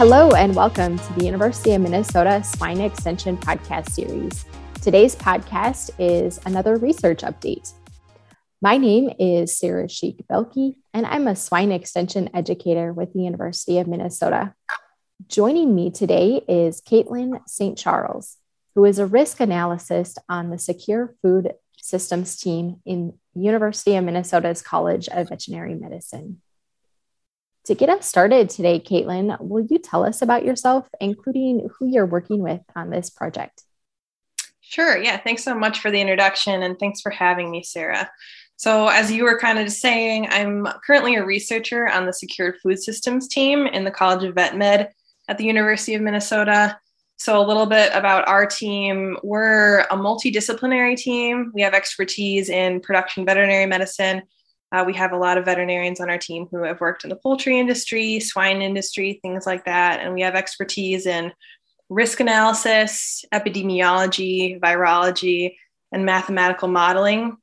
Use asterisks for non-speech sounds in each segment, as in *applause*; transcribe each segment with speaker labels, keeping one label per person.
Speaker 1: Hello, and welcome to the University of Minnesota Swine Extension podcast series. Today's podcast is another research update. My name is Sarah Schieck Boelke, and I'm a swine extension educator with the University of Minnesota. Joining me today is Caitlin St. Charles, who is a risk analyst on the Secure Food Systems team in University of Minnesota's College of Veterinary Medicine. To get us started today, Caitlin, will you tell us about yourself, including who you're working with on this project?
Speaker 2: Sure. Yeah. Thanks so much for the introduction and thanks for having me, Sarah. So, as you were kind of saying, I'm currently a researcher on the Secured Food Systems team in the College of Vet Med at the University of Minnesota. So, a little bit about our team. We're a multidisciplinary team. We have expertise in production veterinary medicine uh, we have a lot of veterinarians on our team who have worked in the poultry industry, swine industry, things like that. And we have expertise in risk analysis, epidemiology, virology, and mathematical modeling.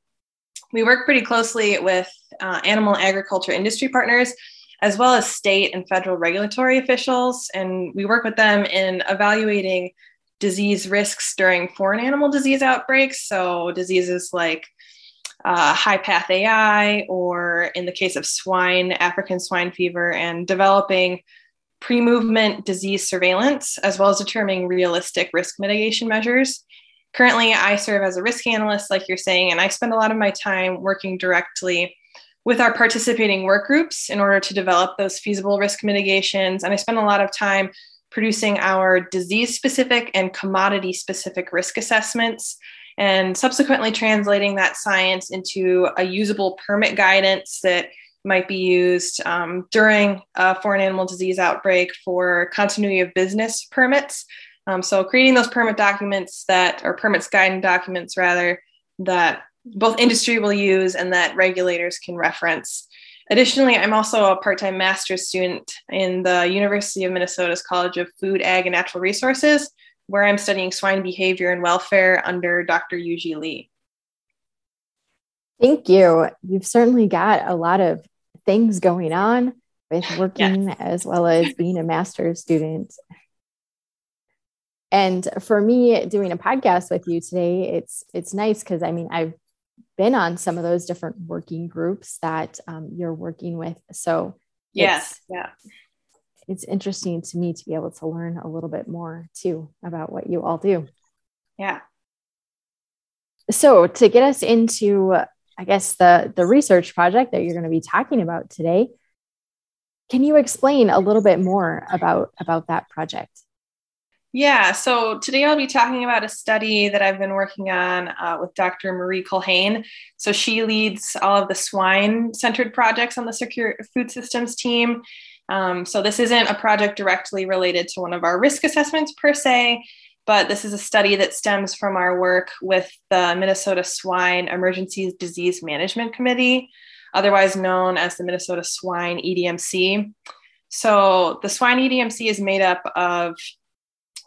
Speaker 2: We work pretty closely with uh, animal agriculture industry partners, as well as state and federal regulatory officials. And we work with them in evaluating disease risks during foreign animal disease outbreaks. So, diseases like uh, high path AI, or in the case of swine, African swine fever, and developing pre movement disease surveillance, as well as determining realistic risk mitigation measures. Currently, I serve as a risk analyst, like you're saying, and I spend a lot of my time working directly with our participating work groups in order to develop those feasible risk mitigations. And I spend a lot of time producing our disease specific and commodity specific risk assessments and subsequently translating that science into a usable permit guidance that might be used um, during a foreign animal disease outbreak for continuity of business permits. Um, so creating those permit documents that, or permits guidance documents rather, that both industry will use and that regulators can reference. Additionally, I'm also a part time master's student in the University of Minnesota's College of Food, Ag, and Natural Resources, where I'm studying swine behavior and welfare under Dr. Yuzhi Li.
Speaker 1: Thank you. You've certainly got a lot of things going on with *laughs* working yes. as well as being a master's student. And for me doing a podcast with you today, it's it's nice because I mean I've been on some of those different working groups that um, you're working with. So
Speaker 2: yes, yeah,
Speaker 1: it's interesting to me to be able to learn a little bit more too about what you all do.
Speaker 2: Yeah.
Speaker 1: So to get us into, I guess the the research project that you're going to be talking about today, can you explain a little bit more about about that project?
Speaker 2: Yeah, so today I'll be talking about a study that I've been working on uh, with Dr. Marie Culhane. So she leads all of the swine centered projects on the Secure Food Systems team. Um, so this isn't a project directly related to one of our risk assessments per se, but this is a study that stems from our work with the Minnesota Swine Emergency Disease Management Committee, otherwise known as the Minnesota Swine EDMC. So the Swine EDMC is made up of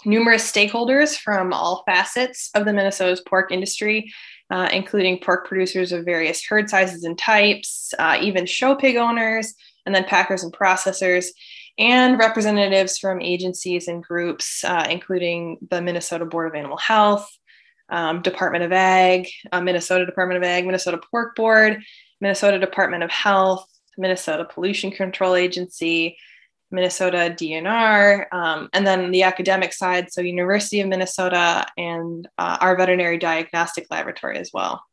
Speaker 2: numerous stakeholders from all facets of the Minnesota's pork industry, uh, including pork producers of various herd sizes and types, uh, even show pig owners, and then packers and processors, and representatives from agencies and groups, uh, including the Minnesota Board of Animal Health, um, Department of Ag, uh, Minnesota Department of Ag, Minnesota Pork Board, Minnesota Department of Health, Minnesota Pollution Control Agency, Minnesota DNR, um, and then the academic side, so University of Minnesota and uh, our veterinary diagnostic laboratory as well.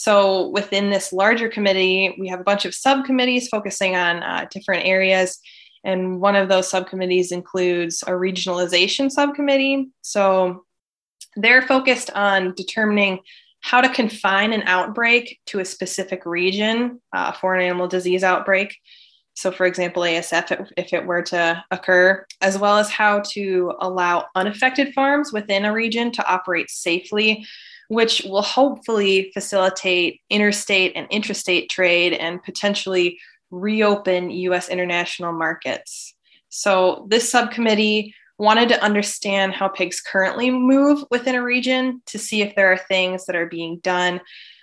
Speaker 2: So within this larger committee, we have a bunch of subcommittees focusing on uh, different areas. And one of those subcommittees includes a regionalization subcommittee. So they're focused on determining how to confine an outbreak to a specific region uh, for an animal disease outbreak. So, for example, ASF, if it were to occur, as well as how to allow unaffected farms within a region to operate safely which will hopefully facilitate interstate and intrastate trade and potentially reopen US international markets. So, this subcommittee wanted to understand how pigs currently move within a region to see if there are things that are being done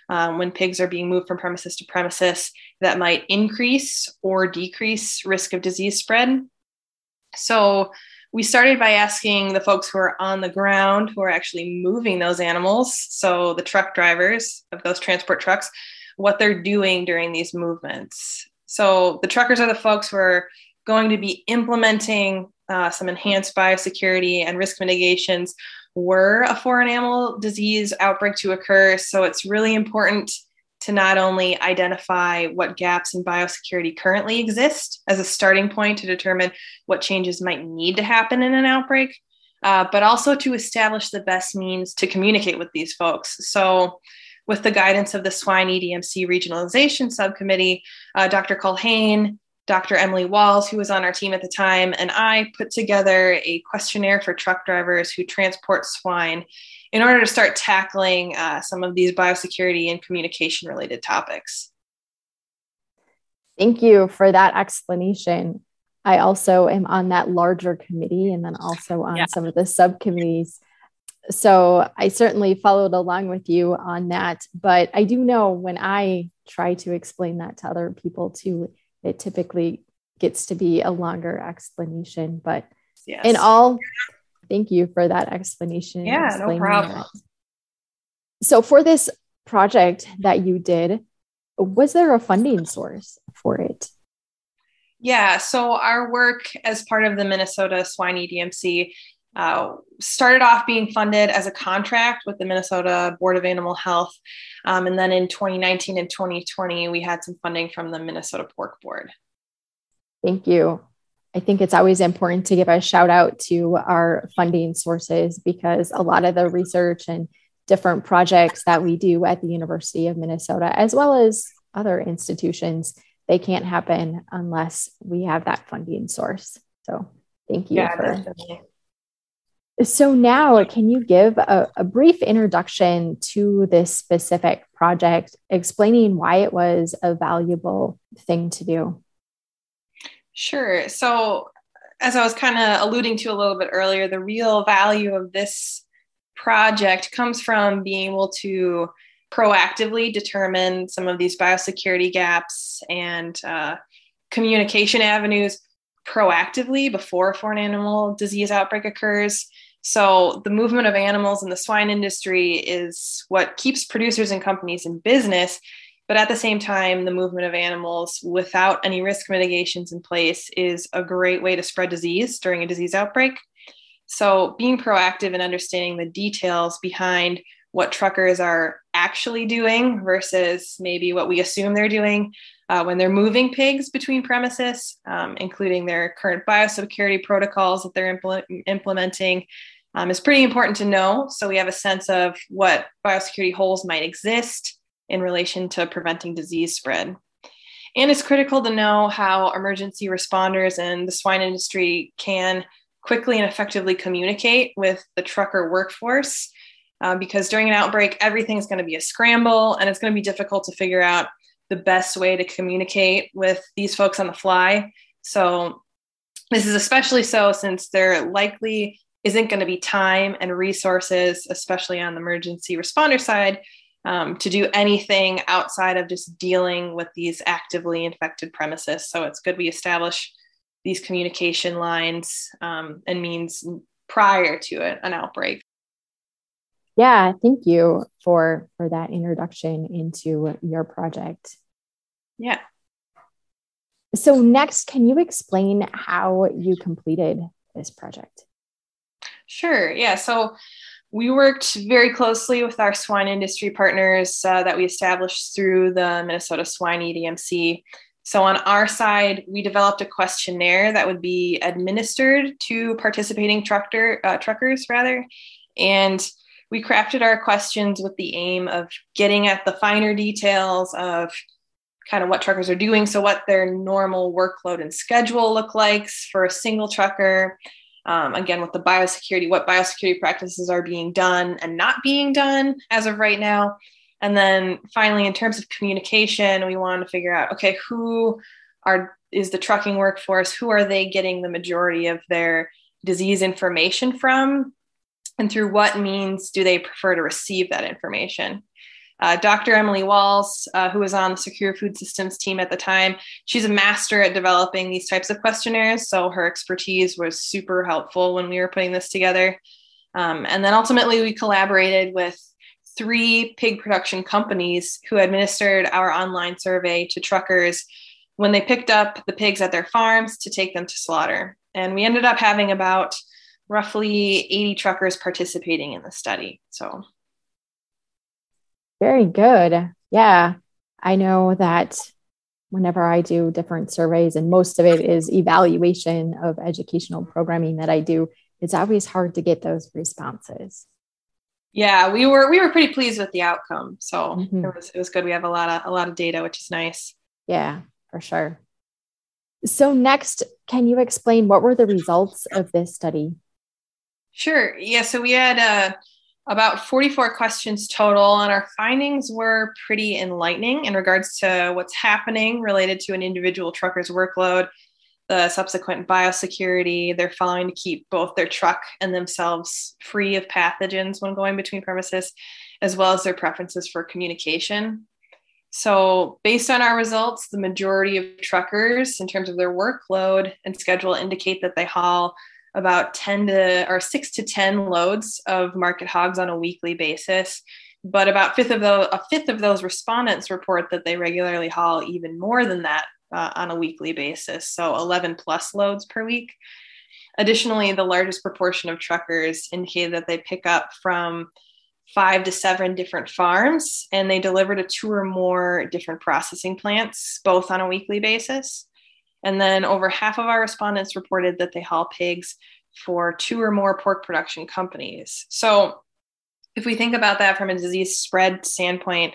Speaker 2: um, when pigs are being moved from premises to premises that might increase or decrease risk of disease spread. So we started by asking the folks who are on the ground, who are actually moving those animals, so the truck drivers of those transport trucks, what they're doing during these movements. So the truckers are the folks who are going to be implementing uh, some enhanced biosecurity and risk mitigations were a foreign animal disease outbreak to occur. So it's really important to not only identify what gaps in biosecurity currently exist as a starting point to determine what changes might need to happen in an outbreak, uh, but also to establish the best means to communicate with these folks. So, with the guidance of the Swine EDMC Regionalization Subcommittee, uh, Dr. Culhane, Dr. Emily Walz, who was on our team at the time, and I put together a questionnaire for truck drivers who transport swine in order to start tackling uh, some of these biosecurity and communication related topics.
Speaker 1: Thank you for that explanation. I also am on that larger committee and then also on yeah. some of the subcommittees. So I certainly followed along with you on that. But I do know when I try to explain that to other people too, it typically gets to be a longer explanation. But yes. in all Thank you for that explanation.
Speaker 2: Yeah, no problem. That.
Speaker 1: So, for this project that you did, was there a funding source for it?
Speaker 2: Yeah, so our work as part of the Minnesota Swine EDMC uh, started off being funded as a contract with the Minnesota Board of Animal Health. Um, and then in 2019 and 2020, we had some funding from the Minnesota Pork Board.
Speaker 1: Thank you. I think it's always important to give a shout out to our funding sources because a lot of the research and different projects that we do at the University of Minnesota, as well as other institutions, they can't happen unless we have that funding source. So thank you.
Speaker 2: Yeah, for.
Speaker 1: So now, can you give a, a, brief introduction to this specific project, explaining why it was a valuable thing to do?
Speaker 2: Sure. So, as I was kind of alluding to a little bit earlier, the real value of this project comes from being able to proactively determine some of these biosecurity gaps and uh, communication avenues proactively before a foreign animal disease outbreak occurs. So, the movement of animals in the swine industry is what keeps producers and companies in business but at the same time, the movement of animals without any risk mitigations in place is a great way to spread disease during a disease outbreak. So, being proactive and understanding the details behind what truckers are actually doing versus maybe what we assume they're doing uh, when they're moving pigs between premises, um, including their current biosecurity protocols that they're impl- implementing, um, is pretty important to know. So, we have a sense of what biosecurity holes might exist in relation to preventing disease spread. And it's critical to know how emergency responders and the swine industry can quickly and effectively communicate with the trucker workforce. Uh, because during an outbreak, everything's going to be a scramble and it's going to be difficult to figure out the best way to communicate with these folks on the fly. So, this is especially so since there likely isn't going to be time and resources, especially on the emergency responder side, um, to do anything outside of just dealing with these actively infected premises. So it's good we establish these communication lines um, and means prior to it, an outbreak.
Speaker 1: Yeah, thank you for for that introduction into your project.
Speaker 2: Yeah.
Speaker 1: So next, can you explain how you completed this project?
Speaker 2: Sure. Yeah. So we worked very closely with our swine industry partners uh, that we established through the Minnesota Swine EDMC. So, on our side, we developed a questionnaire that would be administered to participating trucker, uh, truckers, rather. And we crafted our questions with the aim of getting at the finer details of kind of what truckers are doing. So, what their normal workload and schedule look like for a single trucker, um, again with the biosecurity what biosecurity practices are being done and not being done as of right now. And then finally in terms of communication we wanted to figure out okay who are is the trucking workforce? Who are they getting the majority of their disease information from? And through what means do they prefer to receive that information Uh, Dr. Emily Walz, uh, who was on the Secure Food Systems team at the time, she's a master at developing these types of questionnaires. So her expertise was super helpful when we were putting this together. Um, and then ultimately, we collaborated with three pig production companies who administered our online survey to truckers when they picked up the pigs at their farms to take them to slaughter. And we ended up having about roughly 80 truckers participating in the study. So,
Speaker 1: very good. Yeah. I know that whenever I do different surveys, and most of it is evaluation of educational programming that I do, it's always hard to get those responses.
Speaker 2: Yeah, we were we were pretty pleased with the outcome. So mm-hmm. it was it was good. We have a lot of a lot of data, which is nice.
Speaker 1: Yeah, for sure. So next, can you explain what were the results of this study?
Speaker 2: Sure. Yeah. So we had uh, about 44 questions total, and our findings were pretty enlightening in regards to what's happening related to an individual trucker's workload, the subsequent biosecurity they're following to keep both their truck and themselves free of pathogens when going between premises, as well as their preferences for communication. So, based on our results, the majority of truckers, in terms of their workload and schedule, indicate that they haul about 10 to or 6 to 10 loads of market hogs on a weekly basis. But about fifth of those a fifth of those respondents report that they regularly haul even more than that uh, on a weekly basis. So 11 plus loads per week. Additionally the largest proportion of truckers indicate that they pick up from five to seven different farms and they deliver to two or more different processing plants both on a weekly basis and then over half of our respondents reported that they haul pigs for two or more pork production companies. So if we think about that from a disease spread standpoint,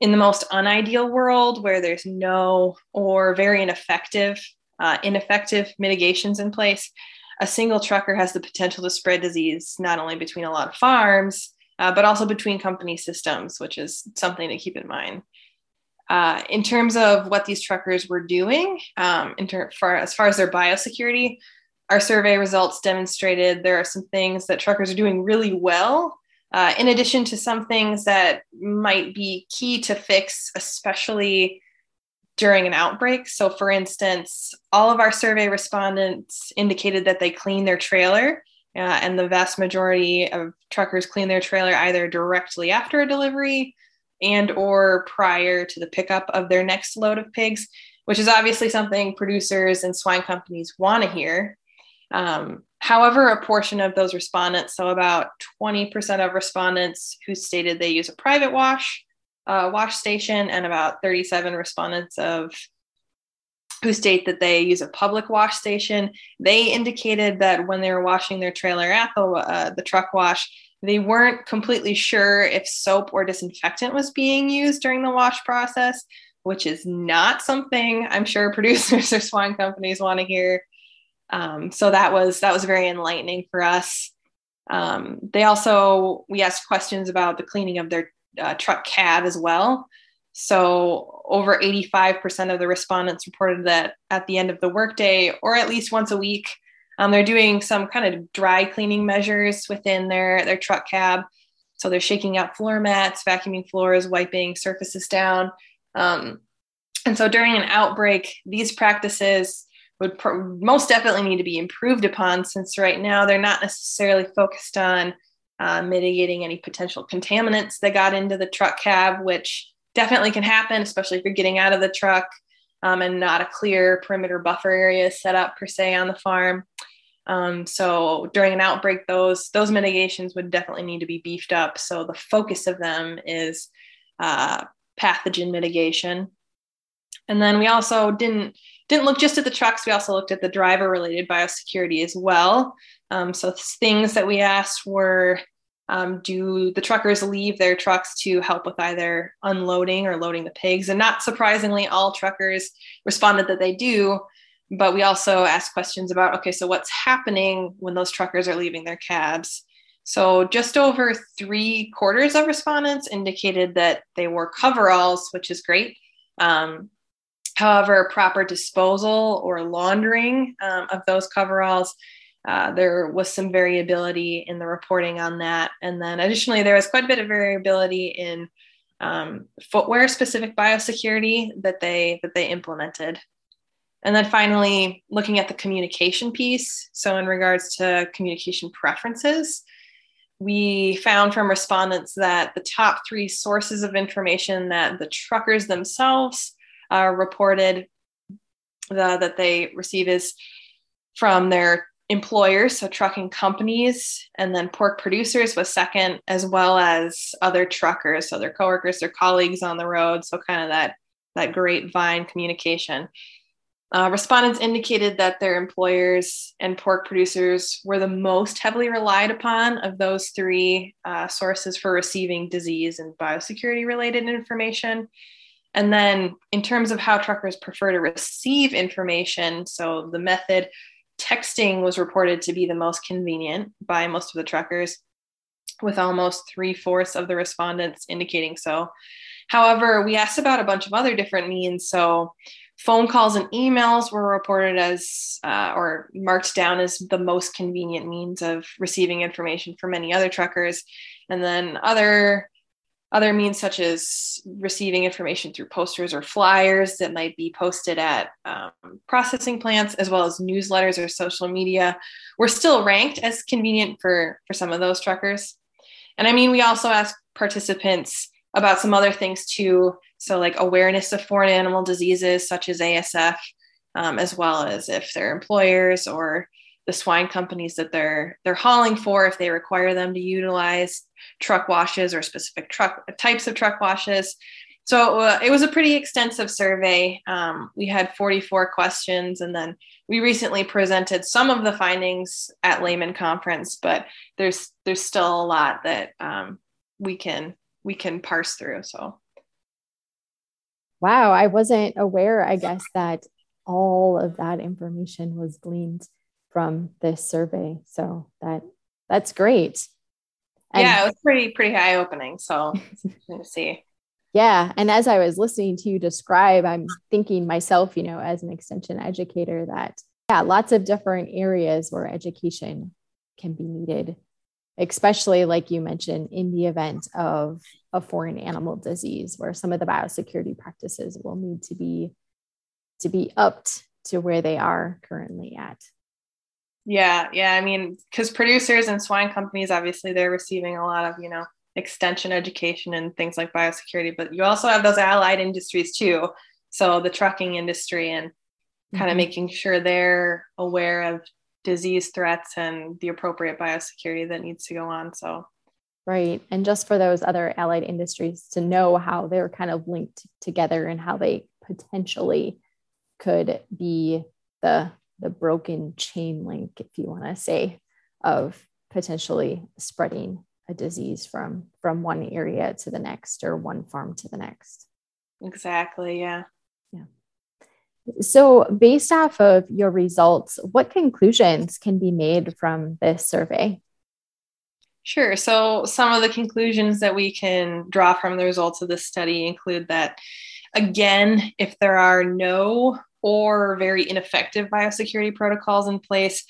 Speaker 2: in the most unideal world where there's no or very ineffective, uh, ineffective mitigations in place, a single trucker has the potential to spread disease not only between a lot of farms, uh, but also between company systems, which is something to keep in mind. Uh, in terms of what these truckers were doing, um, in ter- far, as far as their biosecurity, our survey results demonstrated there are some things that truckers are doing really well, uh, in addition to some things that might be key to fix, especially during an outbreak. So, for instance, all of our survey respondents indicated that they clean their trailer. Uh, and the vast majority of truckers clean their trailer either directly after a delivery and or prior to the pickup of their next load of pigs which is obviously something producers and swine companies want to hear. Um, however a portion of those respondents so about 20% of respondents who stated they use a private wash uh, wash station and about 37 respondents of who state that they use a public wash station they indicated that when they were washing their trailer at the, uh, the truck wash they weren't completely sure if soap or disinfectant was being used during the wash process, which is not something I'm sure *laughs* producers or swine companies want to hear. Um, so that was that was very enlightening for us. Um, they also we asked questions about the cleaning of their uh, truck cab as well. So over 85% of the respondents reported that at the end of the workday, or at least once a week, um, they're doing some kind of dry cleaning measures within their, their truck cab. So they're shaking out floor mats, vacuuming floors, wiping surfaces down. Um, and so during an outbreak, these practices would most definitely need to be improved upon since right now they're not necessarily focused on uh, mitigating any potential contaminants that got into the truck cab, which definitely can happen, especially if you're getting out of the truck um, and not a clear perimeter buffer area set up per se on the farm. Um, so during an outbreak, those those mitigations would definitely need to be beefed up. So the focus of them is uh, pathogen mitigation, and then we also didn't didn't look just at the trucks. We also looked at the driver related biosecurity as well. Um, so things that we asked were um, do the truckers leave their trucks to help with either unloading or loading the pigs? And not surprisingly, all truckers responded that they do. But we also asked questions about okay, so what's happening when those truckers are leaving their cabs? So just over three quarters of respondents indicated that they wore coveralls, which is great. Um, however, proper disposal or laundering um, of those coveralls uh, there was some variability in the reporting on that. And then additionally, there was quite a bit of variability in um, footwear specific biosecurity that they that they implemented. And then finally, looking at the communication piece. So, in regards to communication preferences, we found from respondents that the top three sources of information that the truckers themselves uh, reported the, that they receive is from their employers, so trucking companies, and then pork producers was second, as well as other truckers, so their coworkers, their colleagues on the road. So kind of that that grapevine communication. Uh, respondents indicated that their employers and pork producers were the most heavily relied upon of those three uh, sources for receiving disease and biosecurity related information. And then, in terms of how truckers prefer to receive information, so the method texting was reported to be the most convenient by most of the truckers, with almost three fourths of the respondents indicating so. However, we asked about a bunch of other different means. So, phone calls and emails were reported as uh, or marked down as the most convenient means of receiving information for many other truckers. And then other other means such as receiving information through posters or flyers that might be posted at um, processing plants as well as newsletters or social media were still ranked as convenient for for some of those truckers. And i mean we also asked participants about some other things too so, like awareness of foreign animal diseases such as ASF, um, as well as if their employers or the swine companies that they're they're hauling for, if they require them to utilize truck washes or specific truck types of truck washes. So uh, it was a pretty extensive survey. Um, we had 44 questions, and then we recently presented some of the findings at Leman conference. But there's there's still a lot that um, we can we can parse through. So
Speaker 1: wow, I wasn't aware, I guess, that all of that information was gleaned from this survey. So that that's great.
Speaker 2: And yeah, it was pretty pretty eye opening. So to see. *laughs*
Speaker 1: Yeah, and as I was listening to you describe, I'm thinking myself, you know, as an extension educator, that yeah, lots of different areas where education can be needed especially like you mentioned in the event of a foreign animal disease where some of the biosecurity practices will need to be to be upped to where they are currently at
Speaker 2: yeah yeah i mean because producers and swine companies obviously they're receiving a lot of you know extension education and things like biosecurity but you also have those allied industries too so the trucking industry and kind of mm-hmm. making sure they're aware of disease threats and the appropriate biosecurity that needs to go on. So,
Speaker 1: right. And just for those other allied industries to know how they're kind of linked together and how they potentially could be the the broken chain link, if you want to say, of potentially spreading a disease from from one area to the next or one farm to the next.
Speaker 2: Exactly. Yeah.
Speaker 1: So, based off of your results, what conclusions can be made from this survey?
Speaker 2: Sure. So, some of the conclusions that we can draw from the results of this study include that, again, if there are no or very ineffective biosecurity protocols in place,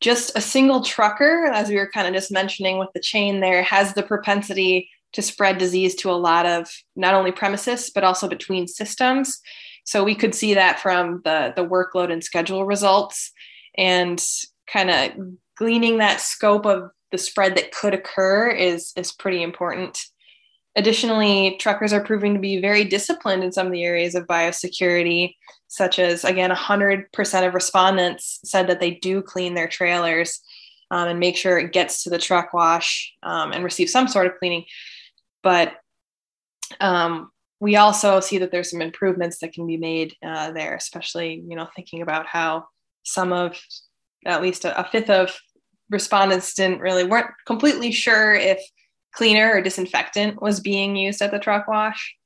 Speaker 2: just a single trucker, as we were kind of just mentioning with the chain there, has the propensity to spread disease to a lot of not only premises, but also between systems. So we could see that from the, the workload and schedule results and kind of gleaning that scope of the spread that could occur is, is pretty important. Additionally, truckers are proving to be very disciplined in some of the areas of biosecurity, such as, again, 100% of respondents said that they do clean their trailers um, and make sure it gets to the truck wash um, and receive some sort of cleaning. But um, we also see that there's some improvements that can be made uh, there, especially you know thinking about how some of at least a, a, fifth of respondents didn't really weren't completely sure if cleaner or disinfectant was being used at the truck wash.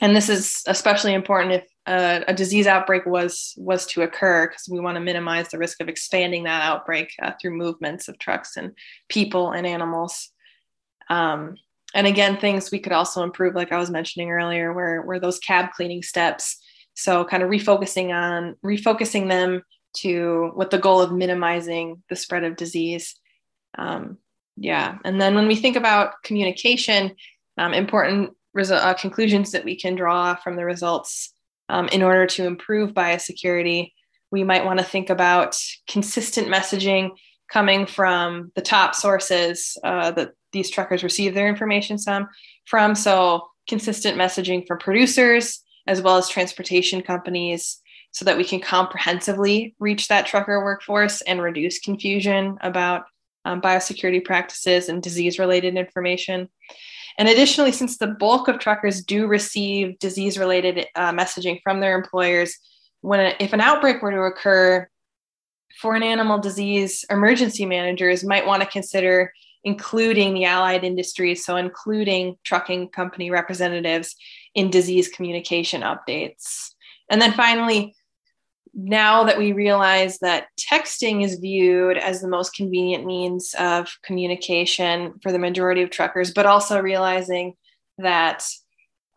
Speaker 2: And this is especially important if a, a disease outbreak was was to occur because we want to minimize the risk of expanding that outbreak uh, through movements of trucks and people and animals. Um, and again things we could also improve like i was mentioning earlier where where those cab cleaning steps so kind of refocusing on refocusing them to with the goal of minimizing the spread of disease um, yeah and then when we think about communication um, important uh, conclusions that we can draw from the results um, in order to improve biosecurity. We might want to think about consistent messaging coming from the top sources uh, that these truckers receive their information some, from. So, consistent messaging from producers as well as transportation companies so that we can comprehensively reach that trucker workforce and reduce confusion about um, biosecurity practices and disease related information. And additionally, since the bulk of truckers do receive disease related uh, messaging from their employers, when if an outbreak were to occur for an animal disease, emergency managers might want to consider including the allied industries, so including trucking company representatives in disease communication updates. And then finally, now that we realize that texting is viewed as the most convenient means of communication for the majority of truckers, but also realizing that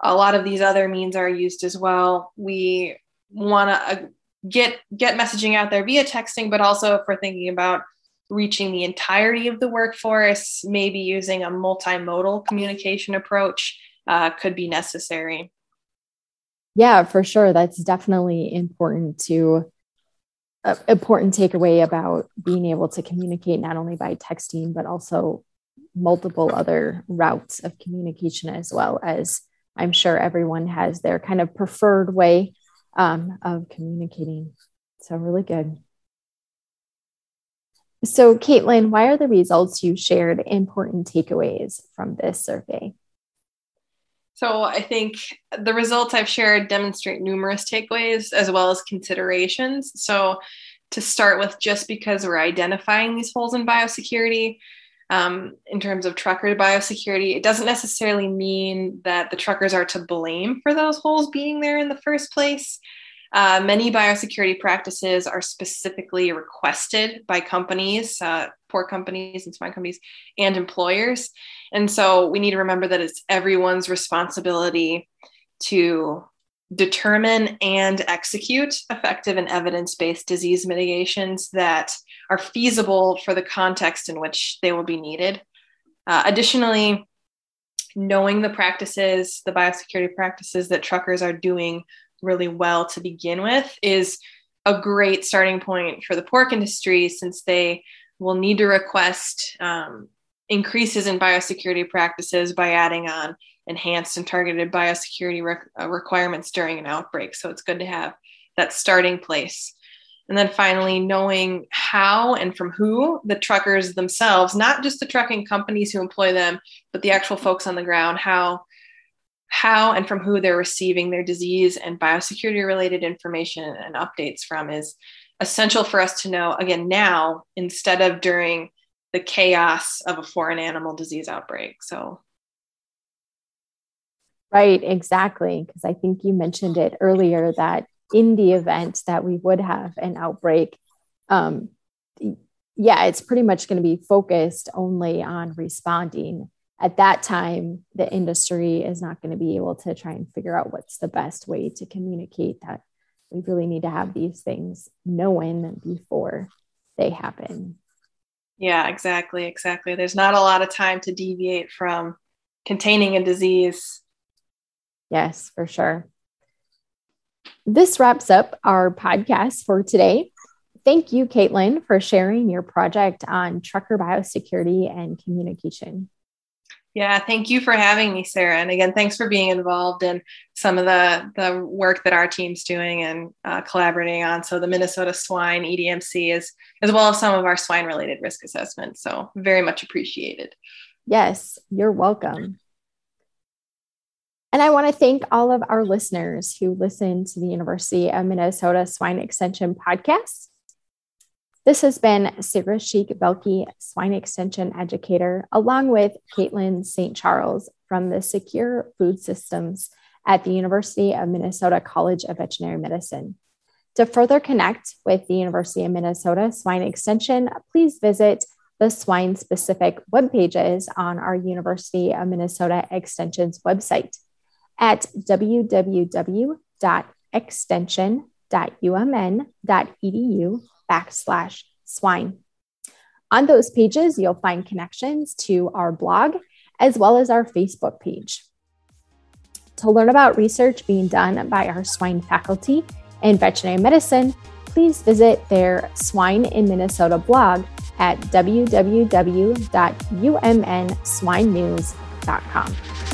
Speaker 2: a lot of these other means are used as well, we want to uh, get get messaging out there via texting, but also if we're thinking about reaching the entirety of the workforce, maybe using a multimodal communication approach uh, could be necessary.
Speaker 1: Yeah, for sure. That's definitely important to uh, important takeaway about being able to communicate not only by texting but also multiple other routes of communication as well as I'm sure everyone has their kind of preferred way um, of communicating. So really good. So, Caitlin, why are the results you shared important takeaways from this survey?
Speaker 2: So I think the results I've shared demonstrate numerous takeaways as well as considerations. So to start with, just because we're identifying these holes in biosecurity, um, in terms of trucker biosecurity, it doesn't necessarily mean that the truckers are to blame for those holes being there in the first place. Uh, many biosecurity practices are specifically requested by companies, uh, pork companies and swine companies, and employers. And so we need to remember that it's everyone's responsibility to determine and execute effective and evidence based disease mitigations that are feasible for the context in which they will be needed. Uh, additionally, knowing the practices, the biosecurity practices that truckers are doing really well to begin with is a great starting point for the pork industry since they will need to request um, increases in biosecurity practices by adding on enhanced and targeted biosecurity uh, requirements during an outbreak. So it's good to have that starting place. And then finally, knowing how and from who the truckers themselves, not just the trucking companies who employ them, but the actual folks on the ground, how how and from who they're receiving their disease and biosecurity related information and updates from is essential for us to know again now instead of during the chaos of a foreign animal disease outbreak. So.
Speaker 1: Right exactly because i think you mentioned it earlier that in the event that we would have an outbreak um, yeah it's pretty much going to be focused only on responding at that time, the industry is not going to be able to try and figure out what's the best way to communicate that we really need to have these things known before they happen.
Speaker 2: Yeah, exactly. Exactly. There's not a lot of time to deviate from containing a disease.
Speaker 1: Yes, for sure. This wraps up our podcast for today. Thank you, Caitlin, for sharing your project on trucker biosecurity and communication.
Speaker 2: Yeah, thank you for having me, Sarah. And again, thanks for being involved in some of the, the work that our team's doing and uh, collaborating on. So the Minnesota Swine EDMC is, as well as some of our swine related risk assessments. So very much appreciated.
Speaker 1: Yes, you're welcome. And I want to thank all of our listeners who listen to the University of Minnesota Swine Extension podcast. This has been Sarah Schieck Boelke, swine extension educator, along with Caitlin St. Charles from the Secure Food Systems at the University of Minnesota College of Veterinary Medicine. To further connect with the University of Minnesota Swine Extension, please visit the swine specific web pages on our University of Minnesota Extension's website at www.extension.umn.edu backslash swine. On those pages, you'll find connections to our blog as well as our Facebook page. To learn about research being done by our swine faculty in veterinary medicine, please visit their Swine in Minnesota blog at www.umnswinenews.com.